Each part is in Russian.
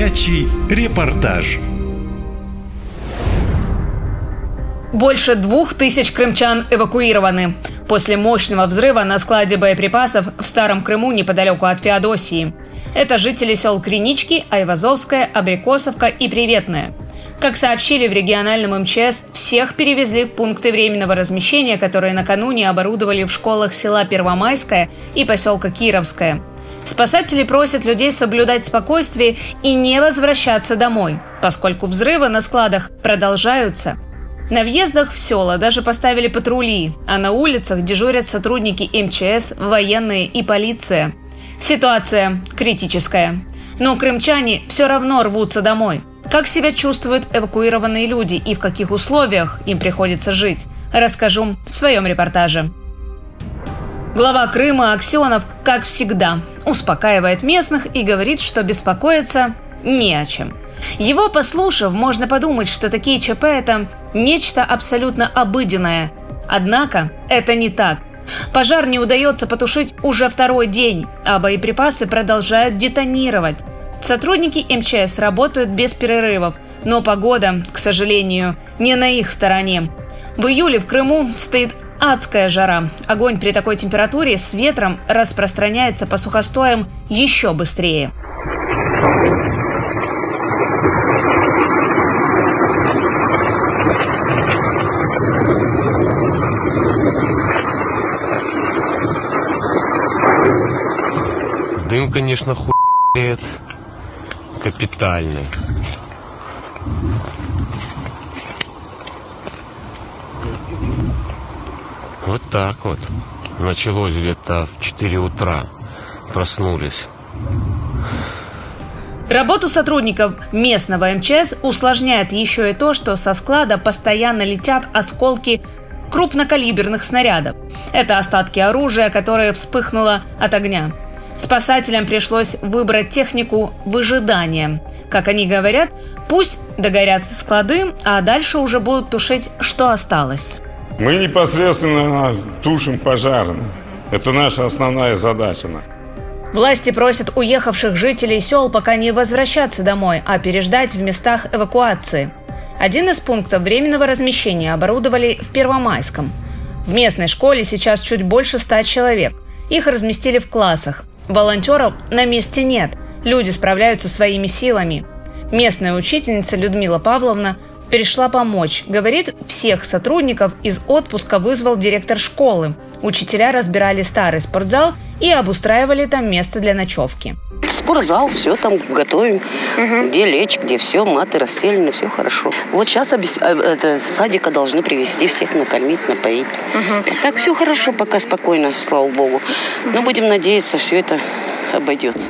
Горячий репортаж. Больше двух тысяч крымчан эвакуированы. После мощного взрыва на складе боеприпасов в Старом Крыму неподалеку от Феодосии. Это жители сел Кринички, Айвазовская, Абрикосовка и Приветная. Как сообщили в региональном МЧС, всех перевезли в пункты временного размещения, которые накануне оборудовали в школах села Первомайская и поселка Кировская. Спасатели просят людей соблюдать спокойствие и не возвращаться домой, поскольку взрывы на складах продолжаются. На въездах в села даже поставили патрули, а на улицах дежурят сотрудники МЧС, военные и полиция. Ситуация критическая. Но крымчане все равно рвутся домой. Как себя чувствуют эвакуированные люди и в каких условиях им приходится жить, расскажу в своем репортаже. Глава Крыма Аксенов, как всегда, успокаивает местных и говорит, что беспокоиться не о чем. Его послушав, можно подумать, что такие ЧП – это нечто абсолютно обыденное. Однако это не так. Пожар не удается потушить уже второй день, а боеприпасы продолжают детонировать. Сотрудники МЧС работают без перерывов, но погода, к сожалению, не на их стороне. В июле в Крыму стоит адская жара. Огонь при такой температуре с ветром распространяется по сухостоям еще быстрее. Дым, конечно, хуярит капитальный. Вот так вот. Началось где-то в 4 утра. Проснулись. Работу сотрудников местного МЧС усложняет еще и то, что со склада постоянно летят осколки крупнокалиберных снарядов. Это остатки оружия, которое вспыхнуло от огня. Спасателям пришлось выбрать технику выжидания. Как они говорят, пусть догорят склады, а дальше уже будут тушить, что осталось. Мы непосредственно тушим пожары. Это наша основная задача. Власти просят уехавших жителей сел пока не возвращаться домой, а переждать в местах эвакуации. Один из пунктов временного размещения оборудовали в Первомайском. В местной школе сейчас чуть больше ста человек. Их разместили в классах. Волонтеров на месте нет. Люди справляются своими силами. Местная учительница Людмила Павловна пришла помочь. Говорит, всех сотрудников из отпуска вызвал директор школы. Учителя разбирали старый спортзал и обустраивали там место для ночевки. Спортзал, все там готовим, угу. где лечь, где все, маты расстелены, все хорошо. Вот сейчас обес... А, это, садика должны привести всех, накормить, напоить. Угу. Так все хорошо, пока спокойно, слава богу. Но будем надеяться, все это обойдется.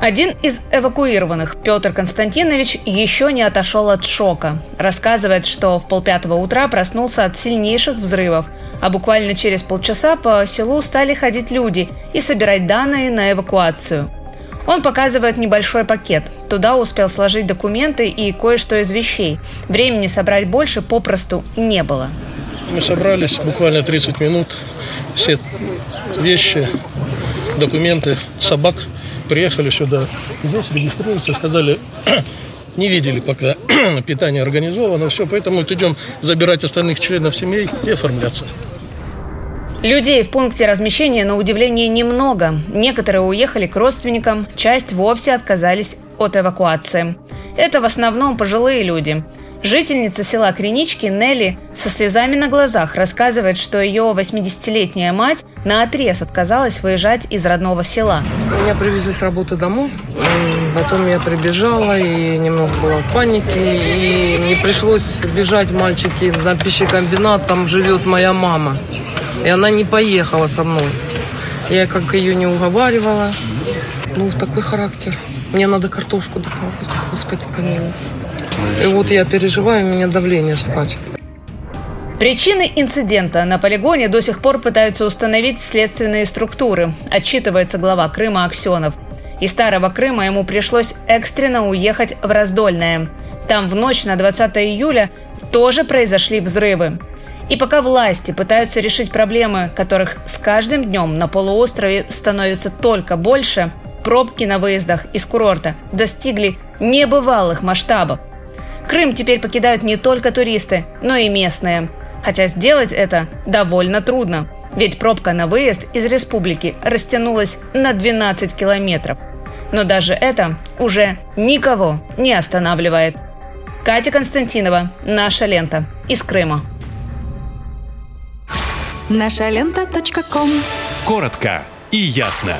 Один из эвакуированных, Петр Константинович, еще не отошел от шока. Рассказывает, что в полпятого утра проснулся от сильнейших взрывов, а буквально через полчаса по селу стали ходить люди и собирать данные на эвакуацию. Он показывает небольшой пакет. Туда успел сложить документы и кое-что из вещей. Времени собрать больше попросту не было. Мы собрались буквально 30 минут. Все вещи, документы, собак приехали сюда. Здесь регистрируются, сказали, не видели пока питание организовано, все, поэтому вот идем забирать остальных членов семей и оформляться. Людей в пункте размещения на удивление немного. Некоторые уехали к родственникам, часть вовсе отказались от эвакуации. Это в основном пожилые люди. Жительница села Кринички Нелли со слезами на глазах рассказывает, что ее 80-летняя мать на отрез отказалась выезжать из родного села. Меня привезли с работы домой, потом я прибежала и немного было в панике, и мне пришлось бежать, мальчики, на пищекомбинат, там живет моя мама. И она не поехала со мной. Я как ее не уговаривала. Ну, такой характер. Мне надо картошку добавить. Господи, помилуй. И вот я переживаю, у меня давление скачет. Причины инцидента на полигоне до сих пор пытаются установить следственные структуры, отчитывается глава Крыма Аксенов. Из Старого Крыма ему пришлось экстренно уехать в Раздольное. Там в ночь на 20 июля тоже произошли взрывы. И пока власти пытаются решить проблемы, которых с каждым днем на полуострове становится только больше, пробки на выездах из курорта достигли небывалых масштабов. Крым теперь покидают не только туристы, но и местные. Хотя сделать это довольно трудно, ведь пробка на выезд из республики растянулась на 12 километров. Но даже это уже никого не останавливает. Катя Константинова, «Наша лента» из Крыма. Наша лента. Коротко и ясно.